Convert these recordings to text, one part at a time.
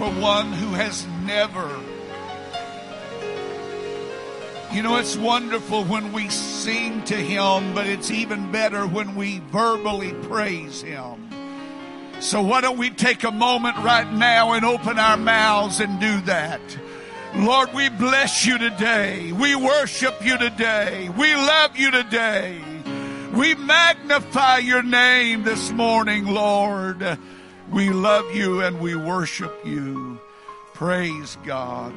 for one who has never? You know, it's wonderful when we sing to Him, but it's even better when we verbally praise Him. So why don't we take a moment right now and open our mouths and do that? Lord, we bless you today. We worship you today. We love you today. We magnify your name this morning, Lord. We love you and we worship you. Praise God.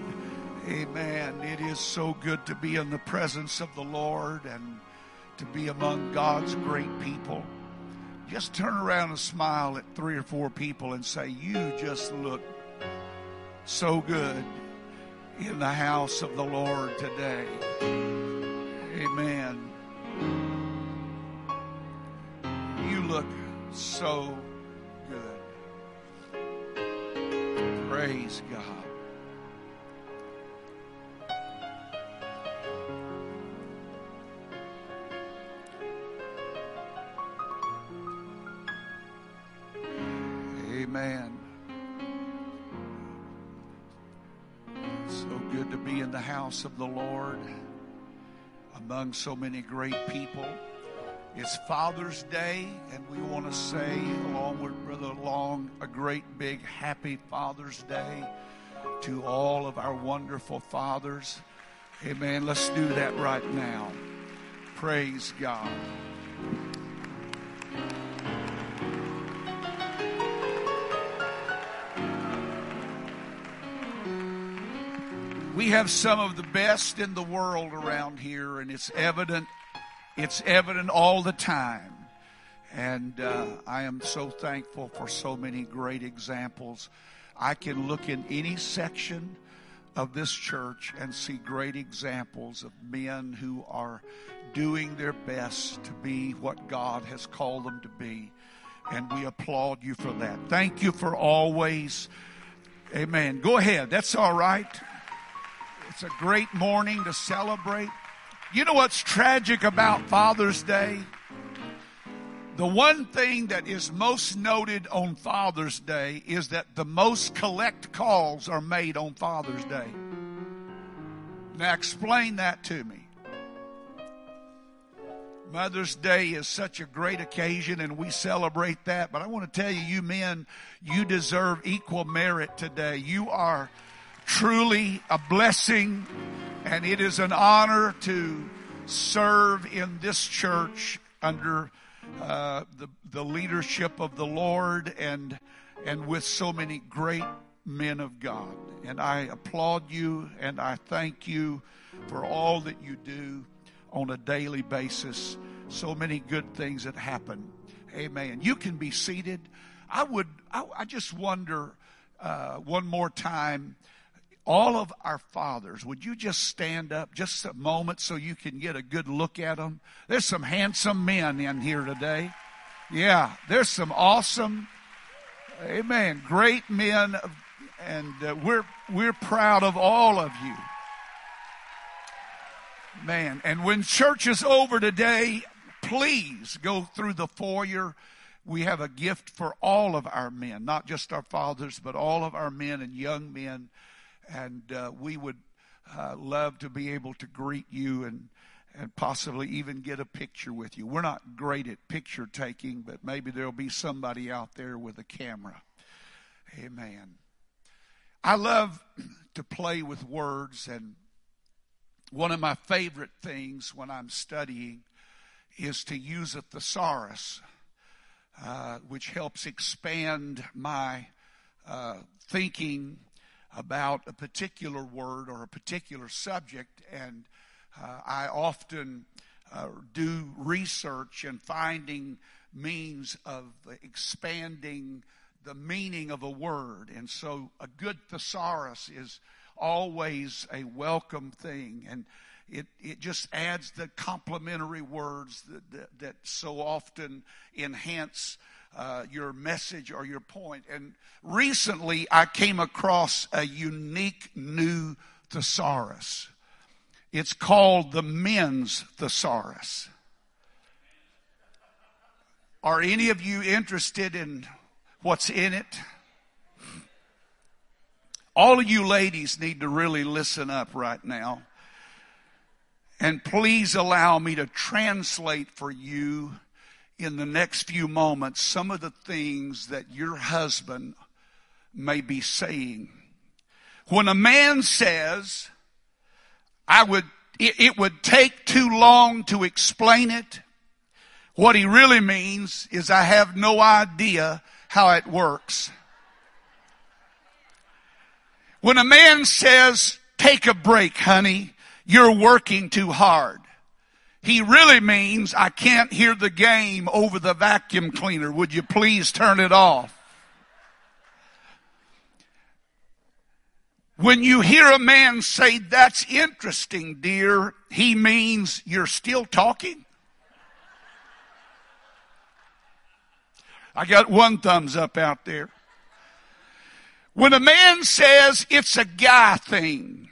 Amen. It is so good to be in the presence of the Lord and to be among God's great people. Just turn around and smile at three or four people and say, You just look so good in the house of the Lord today. Amen. You look so Praise God. Amen. So good to be in the house of the Lord among so many great people. It's Father's Day, and we want to say, along with Brother Long, a great big happy Father's Day to all of our wonderful fathers. Amen. Let's do that right now. Praise God. We have some of the best in the world around here, and it's evident. It's evident all the time. And uh, I am so thankful for so many great examples. I can look in any section of this church and see great examples of men who are doing their best to be what God has called them to be. And we applaud you for that. Thank you for always. Amen. Go ahead. That's all right. It's a great morning to celebrate. You know what's tragic about Father's Day? The one thing that is most noted on Father's Day is that the most collect calls are made on Father's Day. Now, explain that to me. Mother's Day is such a great occasion and we celebrate that. But I want to tell you, you men, you deserve equal merit today. You are truly a blessing, and it is an honor to serve in this church under uh, the the leadership of the Lord and and with so many great men of God. And I applaud you and I thank you for all that you do on a daily basis. So many good things that happen. Amen. You can be seated. I would. I, I just wonder uh, one more time all of our fathers, would you just stand up just a moment so you can get a good look at them? There's some handsome men in here today. Yeah, there's some awesome, amen, great men, and uh, we're we're proud of all of you. Man, and when church is over today, please go through the foyer. We have a gift for all of our men, not just our fathers, but all of our men and young men and uh, we would uh, love to be able to greet you and and possibly even get a picture with you. We're not great at picture taking, but maybe there'll be somebody out there with a camera. Amen. I love to play with words, and one of my favorite things when I'm studying is to use a thesaurus, uh, which helps expand my uh, thinking about a particular word or a particular subject, and uh, I often uh, do research and finding means of expanding the meaning of a word. And so a good thesaurus is always a welcome thing. And it, it just adds the complementary words that, that, that so often enhance uh, your message or your point. And recently I came across a unique new thesaurus. It's called the men's thesaurus. Are any of you interested in what's in it. All of you ladies need to really listen up right now. And please allow me to translate for you in the next few moments some of the things that your husband may be saying. When a man says, I would, it, it would take too long to explain it, what he really means is I have no idea how it works. When a man says, take a break, honey, you're working too hard. He really means I can't hear the game over the vacuum cleaner. Would you please turn it off? When you hear a man say, that's interesting, dear, he means you're still talking. I got one thumbs up out there. When a man says it's a guy thing,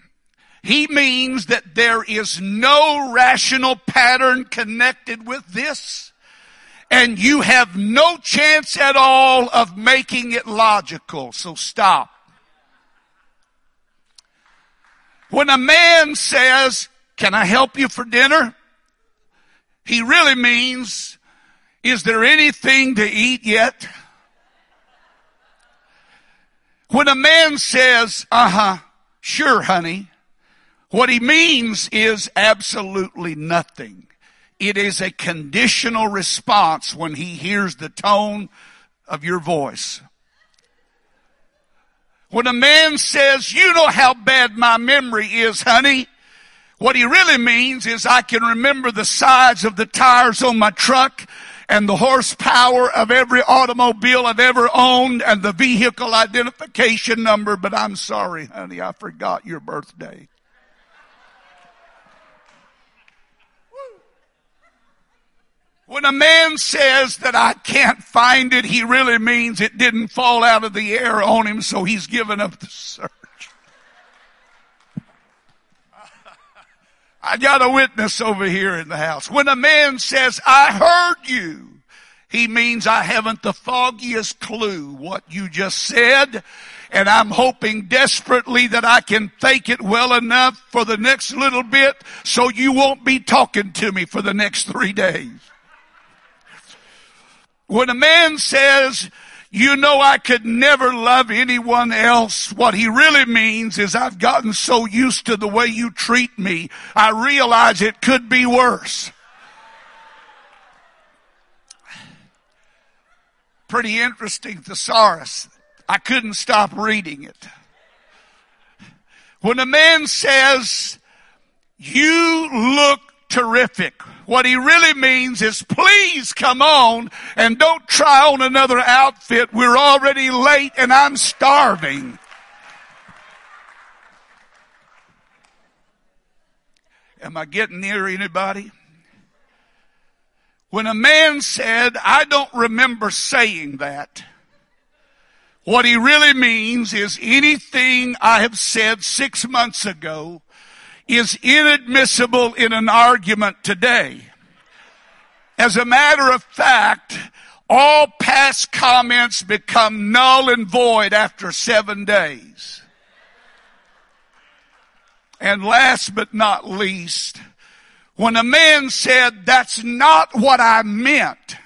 he means that there is no rational pattern connected with this, and you have no chance at all of making it logical, so stop. When a man says, can I help you for dinner? He really means, is there anything to eat yet? When a man says, uh huh, sure honey, what he means is absolutely nothing. It is a conditional response when he hears the tone of your voice. When a man says, you know how bad my memory is, honey, what he really means is I can remember the size of the tires on my truck and the horsepower of every automobile I've ever owned and the vehicle identification number, but I'm sorry, honey, I forgot your birthday. When a man says that I can't find it, he really means it didn't fall out of the air on him, so he's given up the search. I got a witness over here in the house. When a man says, I heard you, he means I haven't the foggiest clue what you just said. And I'm hoping desperately that I can fake it well enough for the next little bit so you won't be talking to me for the next three days. When a man says, you know I could never love anyone else, what he really means is I've gotten so used to the way you treat me, I realize it could be worse. Pretty interesting thesaurus. I couldn't stop reading it. When a man says, you look terrific. What he really means is please come on and don't try on another outfit. We're already late and I'm starving. Am I getting near anybody? When a man said, I don't remember saying that, what he really means is anything I have said six months ago is inadmissible in an argument today. As a matter of fact, all past comments become null and void after seven days. And last but not least, when a man said, that's not what I meant,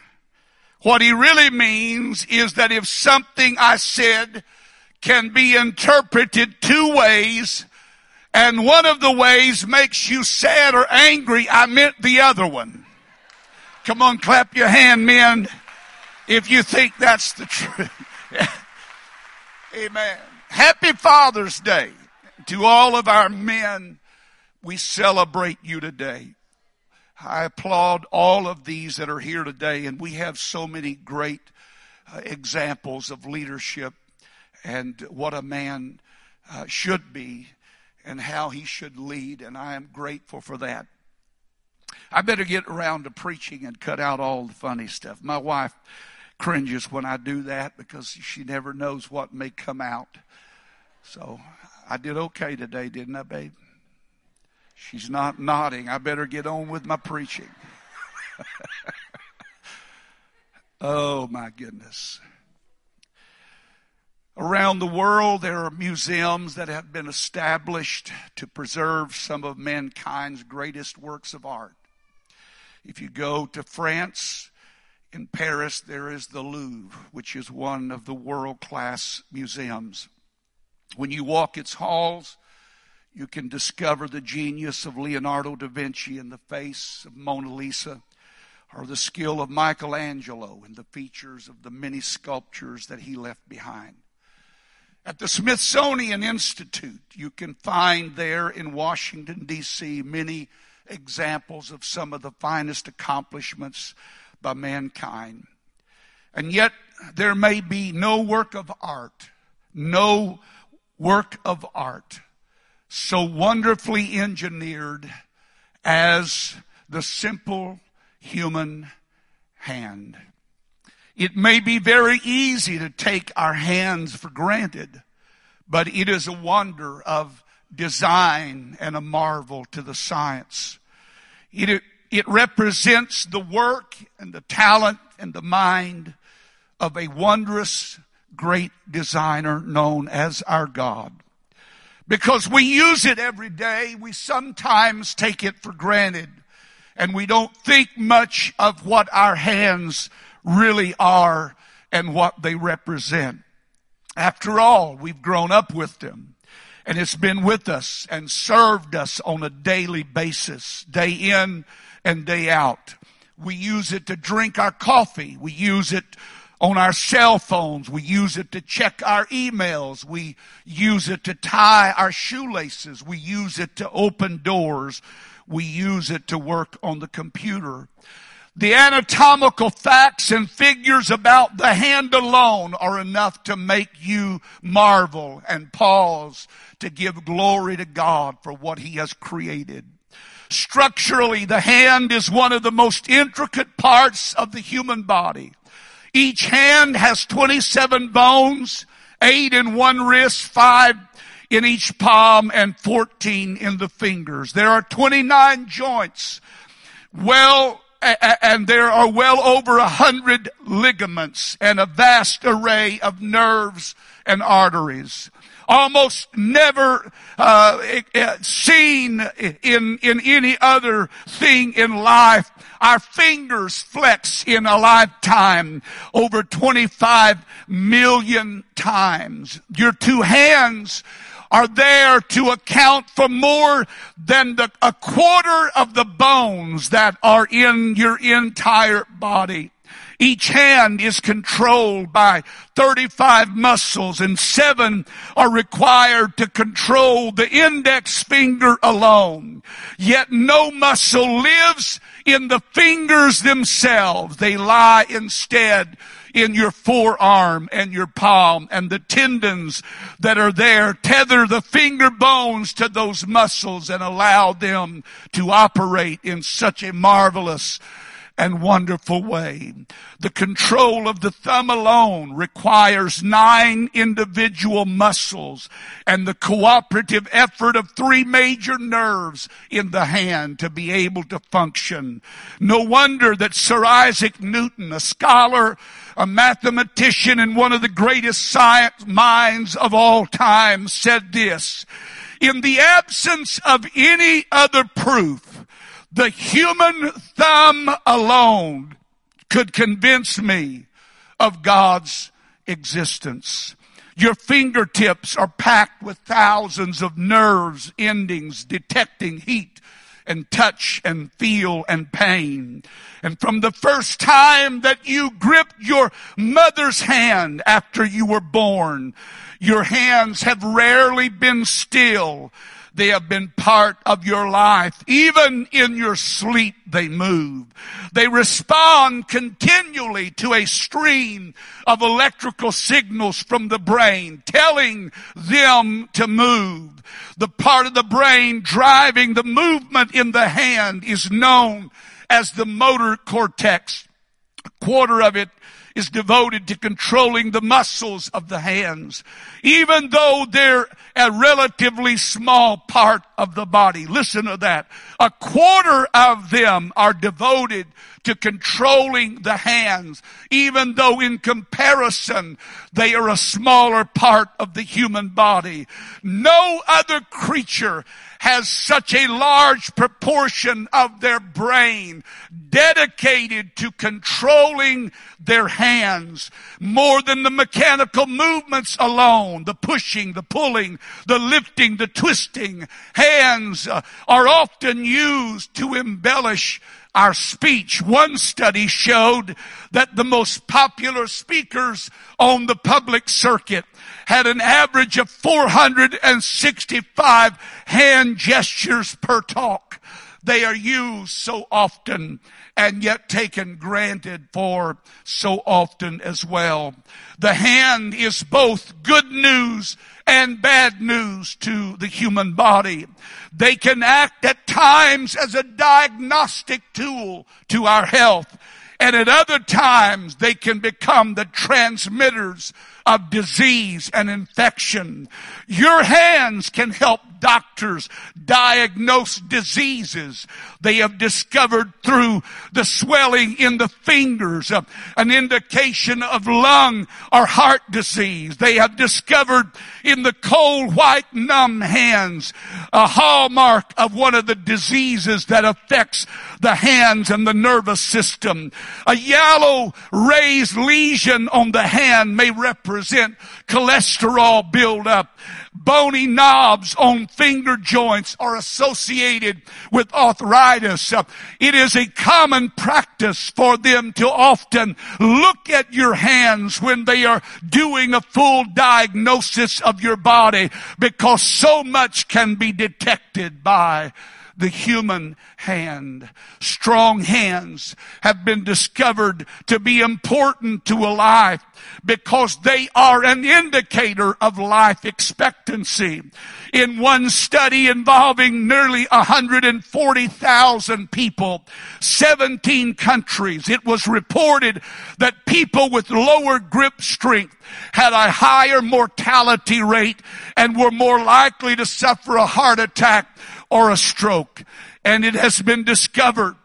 what he really means is that if something I said can be interpreted two ways, and one of the ways makes you sad or angry, I meant the other one. Come on, clap your hand, men, if you think that's the truth. Amen. Happy Father's Day to all of our men. We celebrate you today. I applaud all of these that are here today, and we have so many great uh, examples of leadership and what a man uh, should be and how he should lead, and I am grateful for that. I better get around to preaching and cut out all the funny stuff. My wife cringes when I do that because she never knows what may come out. So I did okay today, didn't I, babe? She's not nodding. I better get on with my preaching. oh, my goodness. Around the world, there are museums that have been established to preserve some of mankind's greatest works of art. If you go to France, in Paris, there is the Louvre, which is one of the world class museums. When you walk its halls, you can discover the genius of Leonardo da Vinci in the face of Mona Lisa, or the skill of Michelangelo in the features of the many sculptures that he left behind. At the Smithsonian Institute, you can find there in Washington, D.C., many examples of some of the finest accomplishments by mankind. And yet, there may be no work of art, no work of art so wonderfully engineered as the simple human hand. It may be very easy to take our hands for granted, but it is a wonder of design and a marvel to the science. It, it represents the work and the talent and the mind of a wondrous great designer known as our God. Because we use it every day, we sometimes take it for granted and we don't think much of what our hands really are and what they represent. After all, we've grown up with them and it's been with us and served us on a daily basis, day in and day out. We use it to drink our coffee. We use it on our cell phones. We use it to check our emails. We use it to tie our shoelaces. We use it to open doors. We use it to work on the computer. The anatomical facts and figures about the hand alone are enough to make you marvel and pause to give glory to God for what He has created. Structurally, the hand is one of the most intricate parts of the human body. Each hand has 27 bones, eight in one wrist, five in each palm, and 14 in the fingers. There are 29 joints. Well, and there are well over a hundred ligaments and a vast array of nerves and arteries. Almost never uh, seen in in any other thing in life. Our fingers flex in a lifetime over 25 million times. Your two hands are there to account for more than the, a quarter of the bones that are in your entire body. Each hand is controlled by 35 muscles and seven are required to control the index finger alone. Yet no muscle lives in the fingers themselves. They lie instead in your forearm and your palm and the tendons that are there tether the finger bones to those muscles and allow them to operate in such a marvelous and wonderful way. The control of the thumb alone requires nine individual muscles and the cooperative effort of three major nerves in the hand to be able to function. No wonder that Sir Isaac Newton, a scholar, a mathematician and one of the greatest science minds of all time said this, in the absence of any other proof the human thumb alone could convince me of God's existence. Your fingertips are packed with thousands of nerves endings detecting heat and touch and feel and pain. And from the first time that you gripped your mother's hand after you were born, your hands have rarely been still they have been part of your life. Even in your sleep, they move. They respond continually to a stream of electrical signals from the brain telling them to move. The part of the brain driving the movement in the hand is known as the motor cortex. A quarter of it is devoted to controlling the muscles of the hands, even though they're a relatively small part of the body. Listen to that. A quarter of them are devoted to controlling the hands, even though in comparison they are a smaller part of the human body. No other creature has such a large proportion of their brain dedicated to controlling their hands more than the mechanical movements alone, the pushing, the pulling, the lifting, the twisting. Hands uh, are often used to embellish our speech. One study showed that the most popular speakers on the public circuit had an average of 465 hand gestures per talk. They are used so often and yet taken granted for so often as well. The hand is both good news and bad news to the human body. They can act at times as a diagnostic tool to our health. And at other times, they can become the transmitters of disease and infection. Your hands can help doctors diagnose diseases they have discovered through the swelling in the fingers, uh, an indication of lung or heart disease. They have discovered in the cold, white, numb hands a hallmark of one of the diseases that affects the hands and the nervous system. A yellow raised lesion on the hand may represent cholesterol buildup. Bony knobs on finger joints are associated with arthritis. It is a common practice for them to often look at your hands when they are doing a full diagnosis of your body because so much can be detected by the human hand. Strong hands have been discovered to be important to a life because they are an indicator of life expectancy. In one study involving nearly 140,000 people, 17 countries, it was reported that people with lower grip strength had a higher mortality rate and were more likely to suffer a heart attack or a stroke. And it has been discovered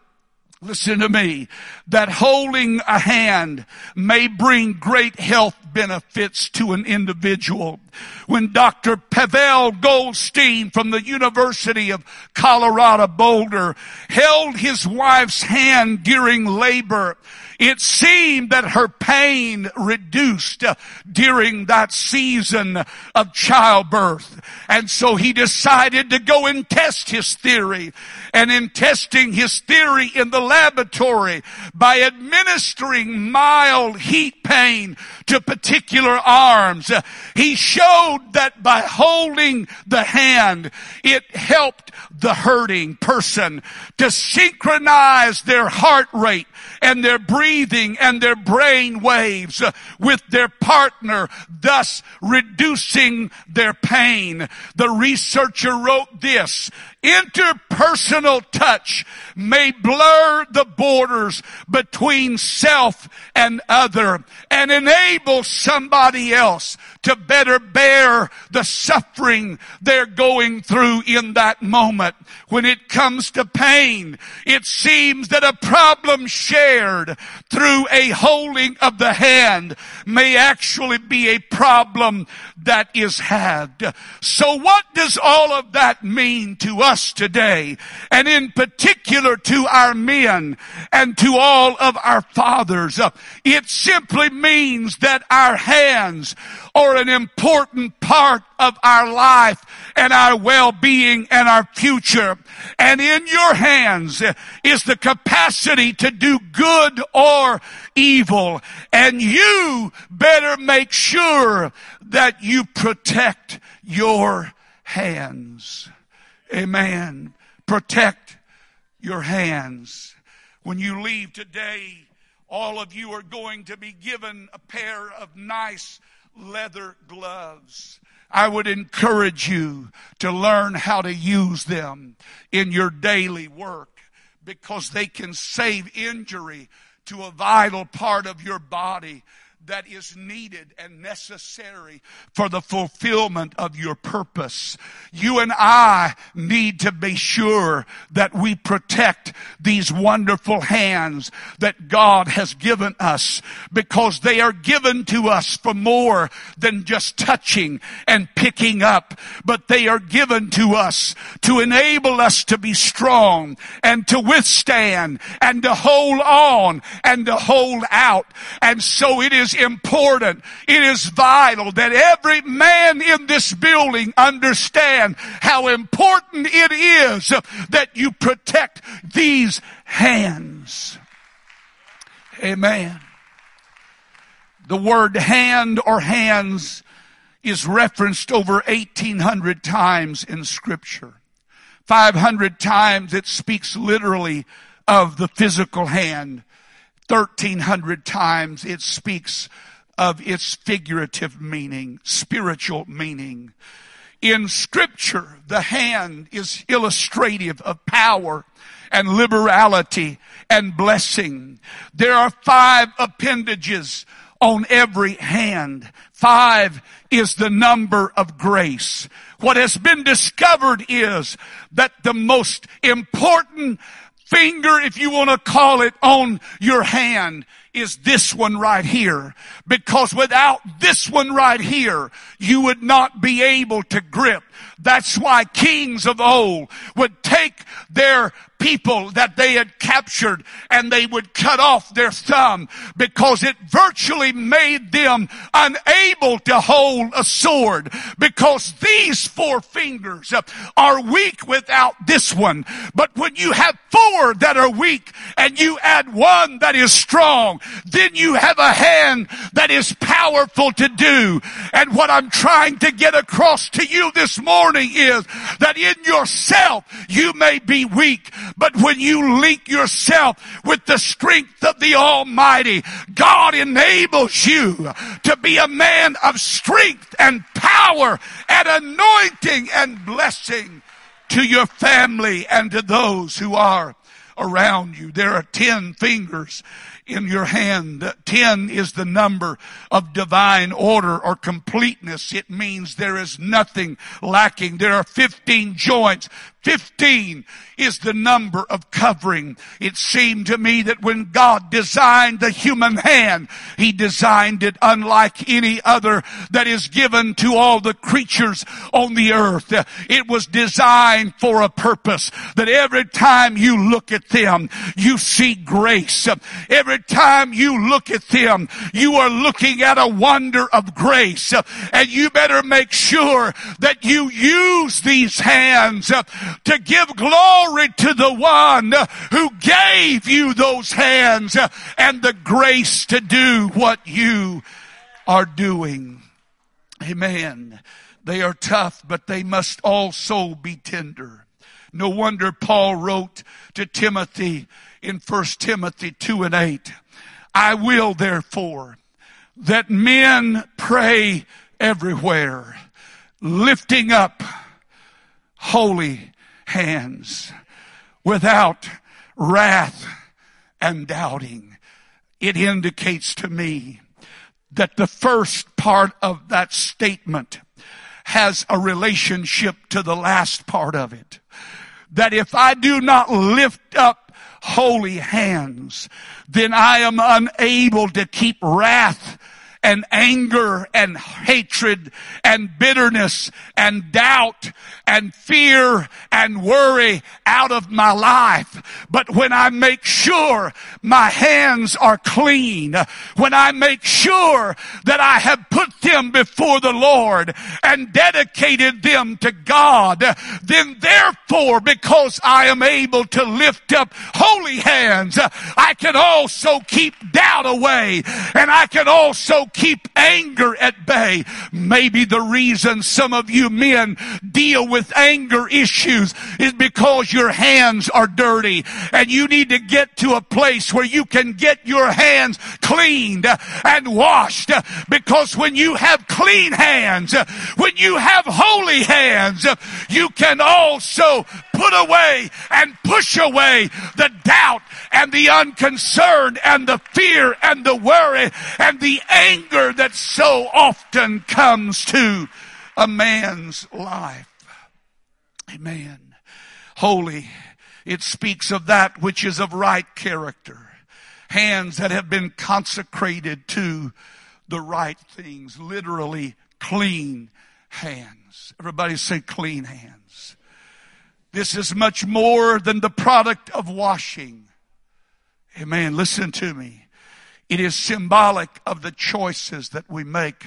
Listen to me. That holding a hand may bring great health benefits to an individual. When Dr. Pavel Goldstein from the University of Colorado Boulder held his wife's hand during labor, it seemed that her pain reduced uh, during that season of childbirth. And so he decided to go and test his theory. And in testing his theory in the laboratory by administering mild heat pain to particular arms, uh, he showed that by holding the hand, it helped the hurting person to synchronize their heart rate and their breathing and their brain waves uh, with their partner, thus reducing their pain. The researcher wrote this, interpersonal touch may blur the borders between self and other and enable somebody else to better bear the suffering they're going through in that moment. When it comes to pain, it seems that a problem shared through a holding of the hand may actually be a problem that is had. So what does all of that mean to us today? And in particular to our men and to all of our fathers. It simply means that our hands are an important part of our life and our well-being and our future. And in your hands is the capacity to do good or evil. And you better make sure that you protect your hands. Amen. Protect your hands. When you leave today, all of you are going to be given a pair of nice leather gloves. I would encourage you to learn how to use them in your daily work because they can save injury to a vital part of your body that is needed and necessary for the fulfillment of your purpose. You and I need to be sure that we protect these wonderful hands that God has given us because they are given to us for more than just touching and picking up, but they are given to us to enable us to be strong and to withstand and to hold on and to hold out. And so it is important. It is vital that every man in this building understand how important it is that you protect these hands. Amen. The word hand or hands is referenced over 1800 times in scripture. 500 times it speaks literally of the physical hand. 1300 times it speaks of its figurative meaning, spiritual meaning. In scripture, the hand is illustrative of power and liberality and blessing. There are five appendages on every hand. Five is the number of grace. What has been discovered is that the most important finger, if you want to call it, on your hand is this one right here. Because without this one right here, you would not be able to grip. That's why kings of old would take their people that they had captured and they would cut off their thumb because it virtually made them unable to hold a sword because these four fingers are weak without this one. But when you have four that are weak and you add one that is strong, then you have a hand that is powerful to do. And what I'm trying to get across to you this morning is that in yourself you may be weak, but when you link yourself with the strength of the Almighty, God enables you to be a man of strength and power and anointing and blessing to your family and to those who are around you. There are ten fingers in your hand. Ten is the number of divine order or completeness. It means there is nothing lacking. There are 15 joints, 15 is the number of covering. It seemed to me that when God designed the human hand, He designed it unlike any other that is given to all the creatures on the earth. It was designed for a purpose that every time you look at them, you see grace. Every time you look at them, you are looking at a wonder of grace. And you better make sure that you use these hands to give glory to the one who gave you those hands and the grace to do what you are doing. Amen. They are tough, but they must also be tender. No wonder Paul wrote to Timothy in 1 Timothy 2 and 8, I will therefore that men pray everywhere, lifting up holy hands without wrath and doubting. It indicates to me that the first part of that statement has a relationship to the last part of it. That if I do not lift up holy hands, then I am unable to keep wrath and anger and hatred and bitterness and doubt and fear and worry out of my life. But when I make sure my hands are clean, when I make sure that I have put them before the Lord and dedicated them to God, then therefore, because I am able to lift up holy hands, I can also keep doubt away and I can also keep anger at bay. Maybe the reason some of you men deal with anger issues is because your hands are dirty and you need to get to a place where you can get your hands cleaned and washed because when you have clean hands, when you have holy hands, you can also put away and push away the doubt and the unconcern and the fear and the worry and the anger that so often comes to a man's life. Amen. Holy, it speaks of that which is of right character. Hands that have been consecrated to the right things. Literally clean hands. Everybody say clean hands. This is much more than the product of washing. Amen. Listen to me. It is symbolic of the choices that we make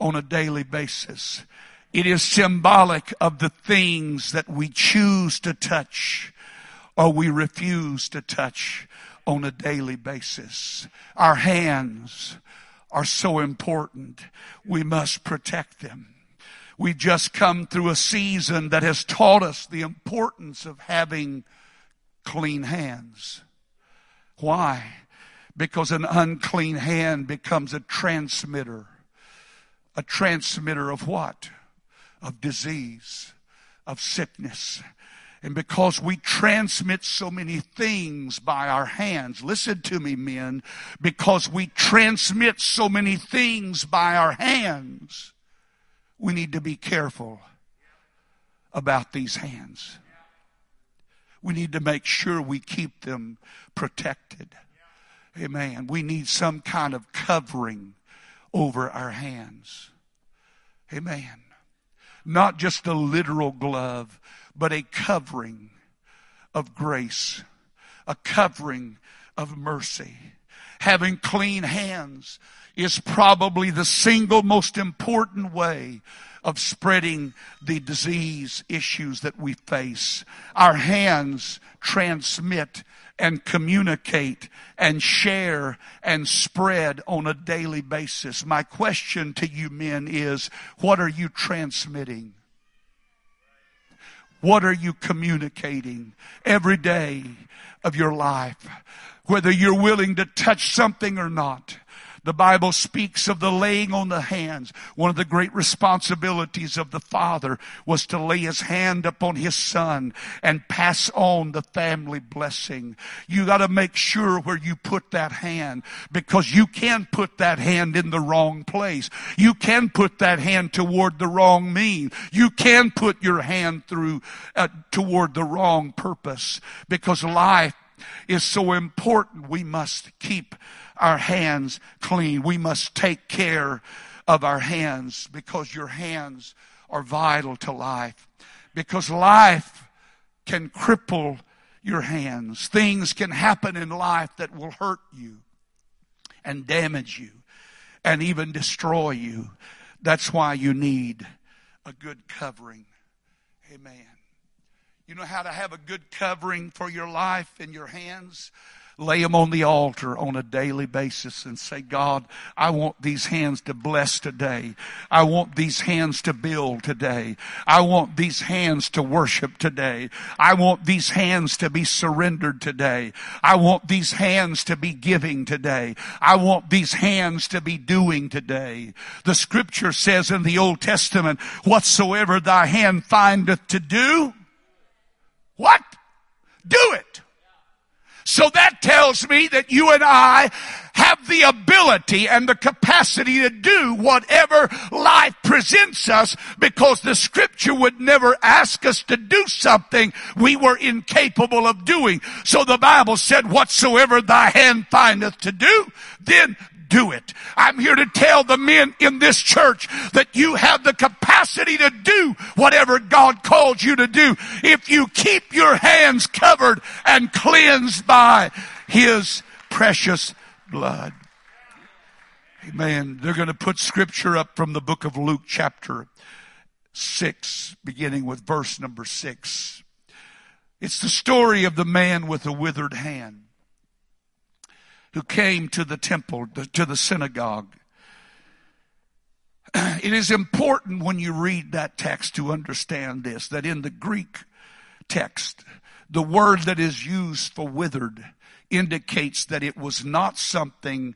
on a daily basis. It is symbolic of the things that we choose to touch or we refuse to touch on a daily basis. Our hands are so important. We must protect them. We've just come through a season that has taught us the importance of having clean hands. Why? Because an unclean hand becomes a transmitter. A transmitter of what? Of disease, of sickness. And because we transmit so many things by our hands, listen to me, men, because we transmit so many things by our hands, we need to be careful about these hands. We need to make sure we keep them protected. Amen. We need some kind of covering over our hands. Amen. Not just a literal glove, but a covering of grace, a covering of mercy. Having clean hands is probably the single most important way of spreading the disease issues that we face. Our hands transmit and communicate and share and spread on a daily basis. My question to you men is, what are you transmitting? What are you communicating every day of your life? Whether you're willing to touch something or not. The Bible speaks of the laying on the hands. One of the great responsibilities of the father was to lay his hand upon his son and pass on the family blessing. You gotta make sure where you put that hand because you can put that hand in the wrong place. You can put that hand toward the wrong mean. You can put your hand through uh, toward the wrong purpose because life is so important. We must keep our hands clean. We must take care of our hands because your hands are vital to life. Because life can cripple your hands. Things can happen in life that will hurt you and damage you and even destroy you. That's why you need a good covering. Amen. You know how to have a good covering for your life in your hands? lay them on the altar on a daily basis and say, God, I want these hands to bless today. I want these hands to build today. I want these hands to worship today. I want these hands to be surrendered today. I want these hands to be giving today. I want these hands to be doing today. The scripture says in the Old Testament, whatsoever thy hand findeth to do, what? Do it. So that tells me that you and I have the ability and the capacity to do whatever life presents us because the scripture would never ask us to do something we were incapable of doing. So the Bible said, whatsoever thy hand findeth to do, then do it. I'm here to tell the men in this church that you have the capacity to do whatever God calls you to do if you keep your hands covered and cleansed by His precious blood. Amen. They're going to put scripture up from the book of Luke chapter 6, beginning with verse number 6. It's the story of the man with a withered hand who came to the temple, to the synagogue. It is important when you read that text to understand this, that in the Greek text, the word that is used for withered indicates that it was not something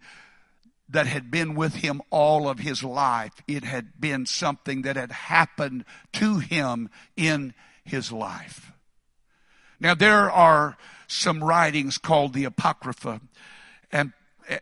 that had been with him all of his life. It had been something that had happened to him in his life. Now there are some writings called the Apocrypha and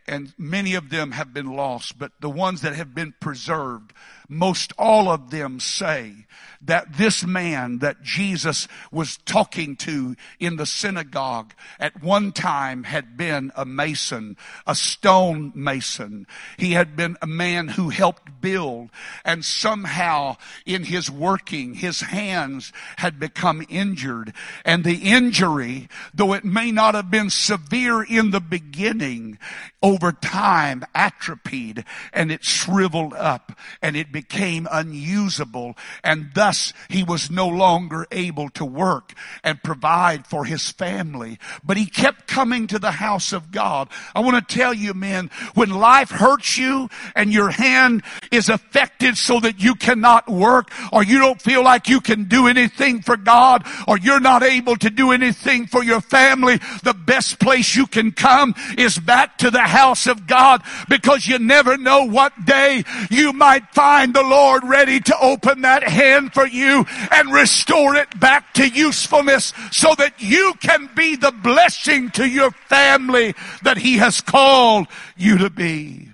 and many of them have been lost, but the ones that have been preserved, most all of them say that this man that Jesus was talking to in the synagogue at one time had been a mason, a stone mason. He had been a man who helped build and somehow in his working, his hands had become injured and the injury, though it may not have been severe in the beginning, over time atrophied and it shriveled up and it became unusable and thus he was no longer able to work and provide for his family. But he kept coming to the house of God. I want to tell you men, when life hurts you and your hand is affected so that you cannot work or you don't feel like you can do anything for God or you're not able to do anything for your family, the best place you can come is back to the house of God because you never know what day you might find the Lord ready to open that hand for you and restore it back to usefulness so that you can be the blessing to your family that He has called you to be.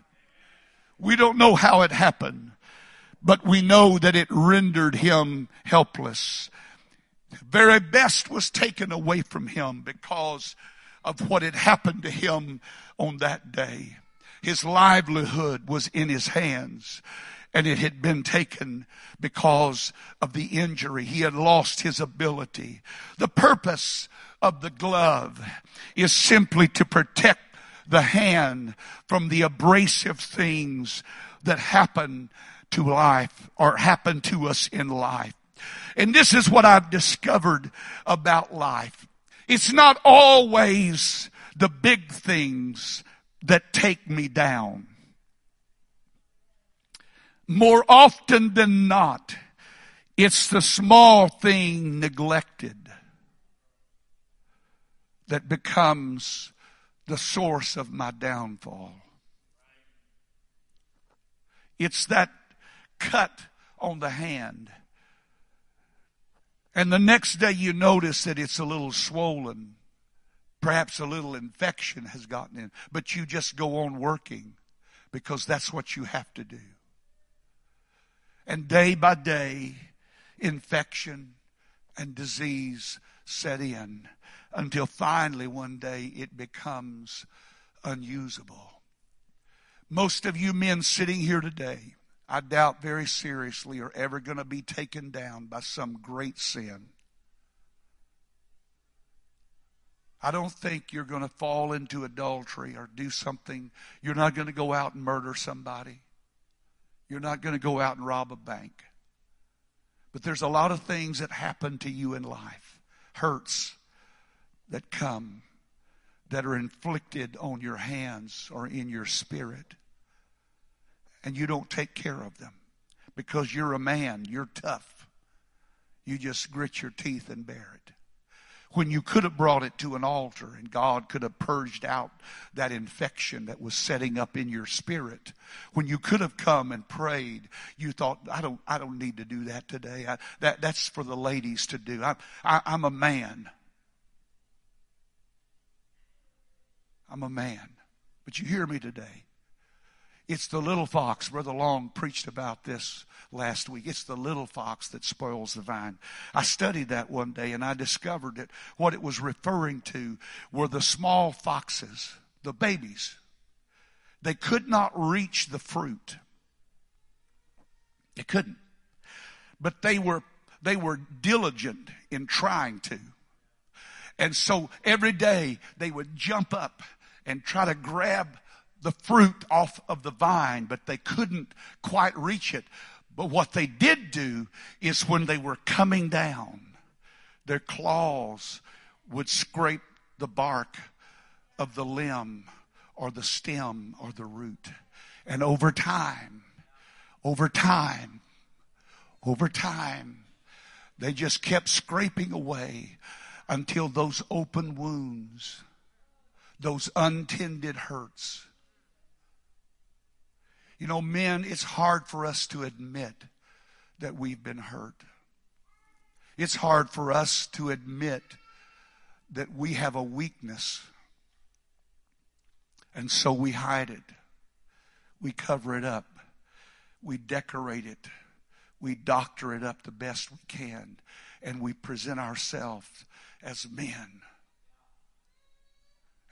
We don't know how it happened, but we know that it rendered him helpless. Very best was taken away from him because of what had happened to him on that day. His livelihood was in his hands and it had been taken because of the injury. He had lost his ability. The purpose of the glove is simply to protect the hand from the abrasive things that happen to life or happen to us in life. And this is what I've discovered about life. It's not always the big things that take me down. More often than not, it's the small thing neglected that becomes the source of my downfall. It's that cut on the hand. And the next day you notice that it's a little swollen. Perhaps a little infection has gotten in, but you just go on working because that's what you have to do. And day by day, infection and disease set in until finally one day it becomes unusable. Most of you men sitting here today, I doubt very seriously are ever going to be taken down by some great sin. I don't think you're going to fall into adultery or do something. You're not going to go out and murder somebody. You're not going to go out and rob a bank. But there's a lot of things that happen to you in life. Hurts, that come that are inflicted on your hands or in your spirit. And you don't take care of them because you're a man, you're tough. You just grit your teeth and bear it. When you could have brought it to an altar and God could have purged out that infection that was setting up in your spirit. When you could have come and prayed, you thought, I don't, I don't need to do that today. I, that, that's for the ladies to do. I, I, I'm a man. I'm a man. But you hear me today. It's the little fox. Brother Long preached about this last week. It's the little fox that spoils the vine. I studied that one day and I discovered that what it was referring to were the small foxes, the babies. They could not reach the fruit. They couldn't. But they were, they were diligent in trying to. And so every day they would jump up and try to grab the fruit off of the vine, but they couldn't quite reach it. But what they did do is when they were coming down, their claws would scrape the bark of the limb or the stem or the root. And over time, over time, over time, they just kept scraping away until those open wounds those untended hurts. You know, men, it's hard for us to admit that we've been hurt. It's hard for us to admit that we have a weakness. And so we hide it. We cover it up. We decorate it. We doctor it up the best we can. And we present ourselves as men.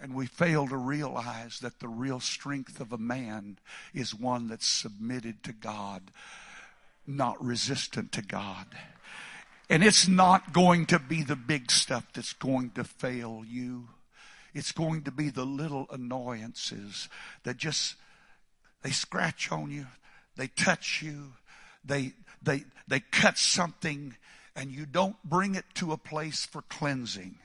And we fail to realize that the real strength of a man is one that's submitted to God, not resistant to God. And it's not going to be the big stuff that's going to fail you. It's going to be the little annoyances that just, they scratch on you, they touch you, they, they, they cut something, and you don't bring it to a place for cleansing.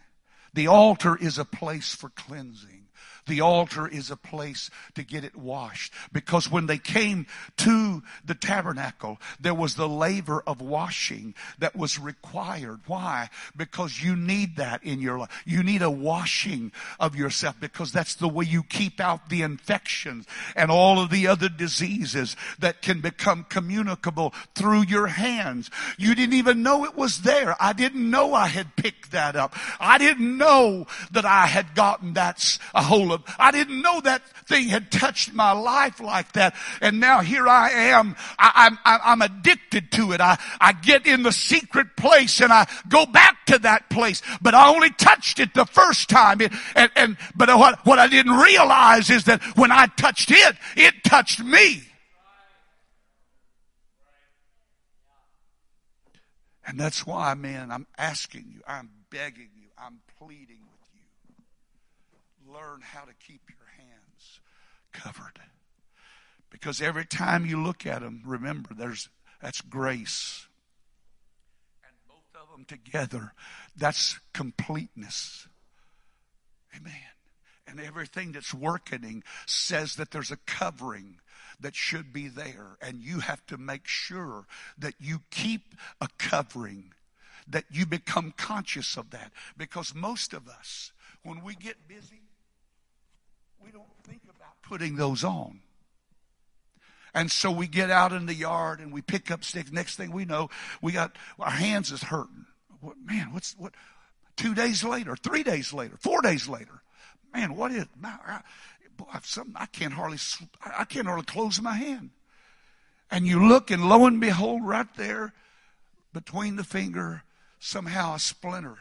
The altar is a place for cleansing. The altar is a place to get it washed. Because when they came to the tabernacle, there was the laver of washing that was required. Why? Because you need that in your life. You need a washing of yourself because that's the way you keep out the infections and all of the other diseases that can become communicable through your hands. You didn't even know it was there. I didn't know I had picked that up. I didn't know that I had gotten that a hold I didn't know that thing had touched my life like that. And now here I am. I, am I'm, I'm addicted to it. I, I get in the secret place and I go back to that place, but I only touched it the first time. It, and, and, but what, what I didn't realize is that when I touched it, it touched me. And that's why, man, I'm asking you, I'm begging you, I'm pleading learn how to keep your hands covered. Because every time you look at them, remember, there's that's grace. And both of them together, that's completeness. Amen. And everything that's working says that there's a covering that should be there. And you have to make sure that you keep a covering, that you become conscious of that. Because most of us, when we get busy, we don't think about putting those on. And so we get out in the yard and we pick up sticks. Next thing we know, we got our hands is hurting. What, man, what's what? Two days later, three days later, four days later, man, what is? I, something I can't hardly I can't hardly close my hand. And you look, and lo and behold, right there, between the finger, somehow a splinter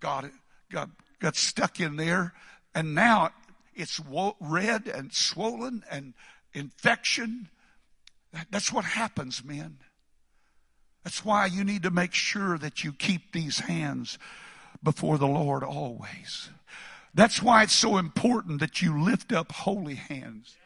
got it, got got stuck in there, and now it's red and swollen and infection. That's what happens, men. That's why you need to make sure that you keep these hands before the Lord always. That's why it's so important that you lift up holy hands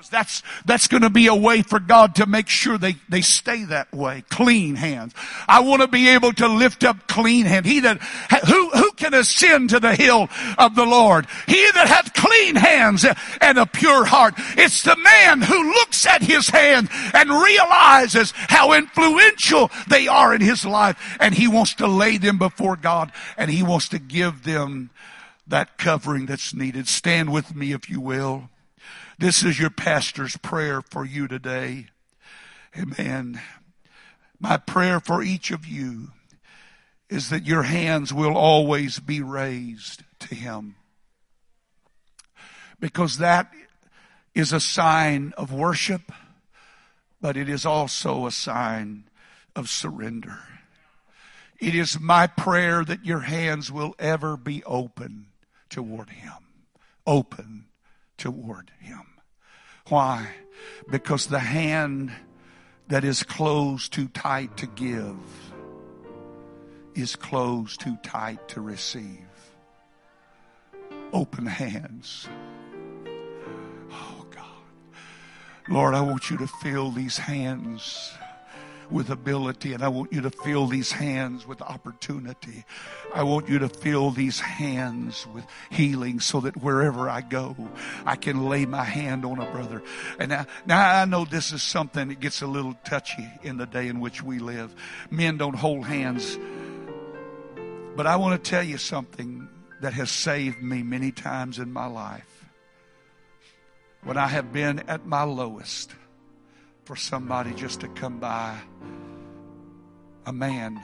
because that's, that's going to be a way for God to make sure they, they stay that way. Clean hands. I want to be able to lift up clean hands. He that, who can ascend to the hill of the Lord? He that hath clean hands and a pure heart. It's the man who looks at his hand and realizes how influential they are in his life and he wants to lay them before God and he wants to give them that covering that's needed. Stand with me if you will. This is your pastor's prayer for you today. Amen. My prayer for each of you is that your hands will always be raised to Him. Because that is a sign of worship, but it is also a sign of surrender. It is my prayer that your hands will ever be open toward Him. Open toward Him. Why? Because the hand that is closed too tight to give is closed too tight to receive. Open hands. Oh God. Lord, I want you to fill these hands with ability, and I want you to fill these hands with opportunity. I want you to fill these hands with healing so that wherever I go, I can lay my hand on a brother. And now, now I know this is something that gets a little touchy in the day in which we live. Men don't hold hands. But I want to tell you something that has saved me many times in my life. When I have been at my lowest, for somebody just to come by, a man,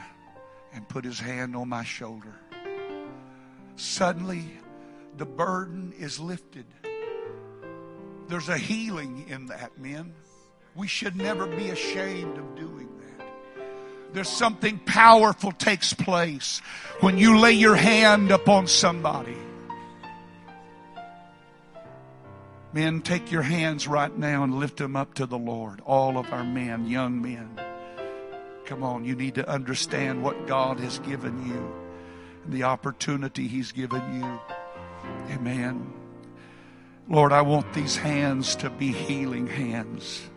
and put his hand on my shoulder suddenly the burden is lifted. There's a healing in that, men. We should never be ashamed of doing. There's something powerful takes place when you lay your hand upon somebody. Men, take your hands right now and lift them up to the Lord. All of our men, young men. Come on, you need to understand what God has given you and the opportunity He's given you. Amen. Lord, I want these hands to be healing hands,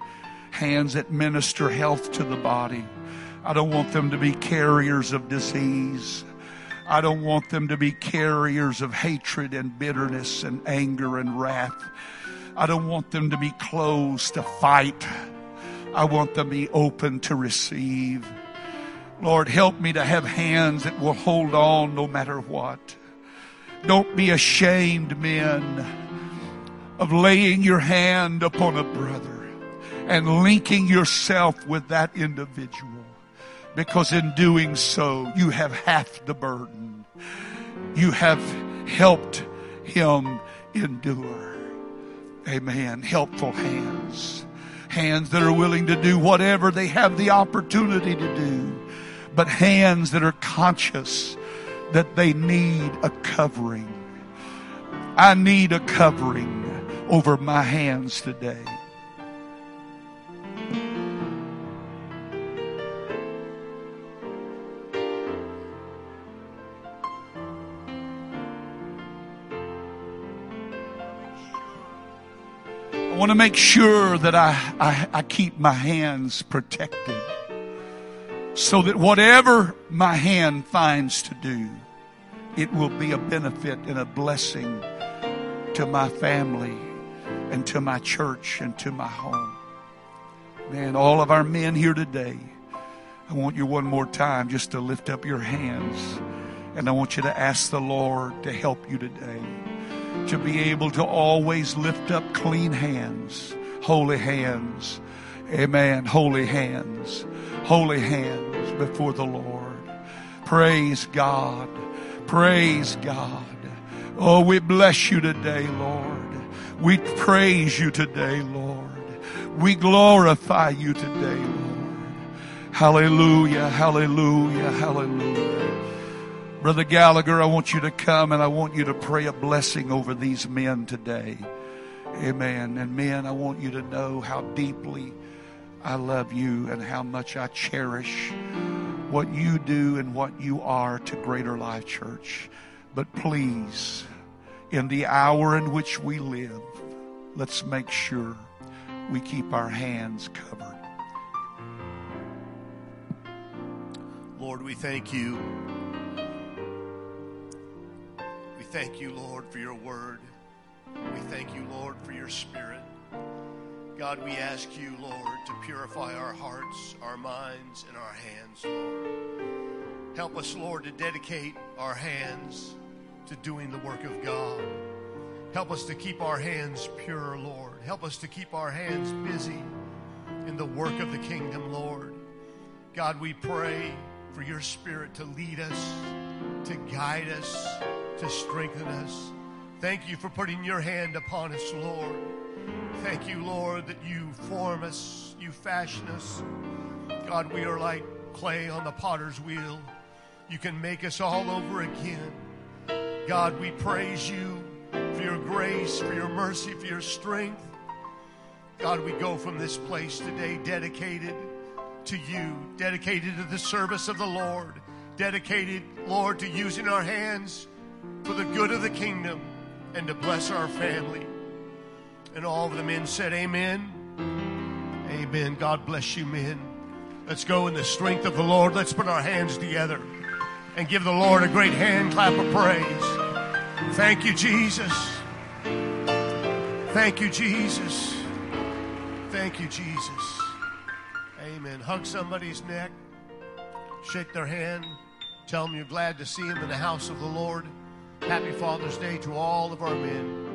hands that minister health to the body. I don't want them to be carriers of disease. I don't want them to be carriers of hatred and bitterness and anger and wrath. I don't want them to be closed to fight. I want them to be open to receive. Lord, help me to have hands that will hold on no matter what. Don't be ashamed, men, of laying your hand upon a brother and linking yourself with that individual. Because in doing so, you have half the burden. You have helped him endure. Amen. Helpful hands. Hands that are willing to do whatever they have the opportunity to do. But hands that are conscious that they need a covering. I need a covering over my hands today. Want to make sure that I, I, I keep my hands protected so that whatever my hand finds to do, it will be a benefit and a blessing to my family and to my church and to my home. Man, all of our men here today, I want you one more time just to lift up your hands. And I want you to ask the Lord to help you today to be able to always lift up clean hands, holy hands. Amen. Holy hands, holy hands before the Lord. Praise God. Praise God. Oh, we bless you today, Lord. We praise you today, Lord. We glorify you today, Lord. Hallelujah, hallelujah, hallelujah. Brother Gallagher, I want you to come and I want you to pray a blessing over these men today. Amen. And men, I want you to know how deeply I love you and how much I cherish what you do and what you are to Greater Life Church. But please, in the hour in which we live, let's make sure we keep our hands covered. Lord, we thank you. Thank you, Lord, for your word. We thank you, Lord, for your spirit. God, we ask you, Lord, to purify our hearts, our minds, and our hands, Lord. Help us, Lord, to dedicate our hands to doing the work of God. Help us to keep our hands pure, Lord. Help us to keep our hands busy in the work of the kingdom, Lord. God, we pray for your spirit to lead us, to guide us, to strengthen us. Thank you for putting your hand upon us, Lord. Thank you, Lord, that you form us, you fashion us. God, we are like clay on the potter's wheel. You can make us all over again. God, we praise you for your grace, for your mercy, for your strength. God, we go from this place today dedicated to you, dedicated to the service of the Lord, dedicated, Lord, to using our hands for the good of the kingdom and to bless our family. And all of the men said, Amen. Amen. God bless you, men. Let's go in the strength of the Lord. Let's put our hands together and give the Lord a great hand clap of praise. Thank you, Jesus. Thank you, Jesus. Thank you, Jesus. Amen. Hug somebody's neck, shake their hand, tell them you're glad to see them in the house of the Lord. Happy Father's Day to all of our men.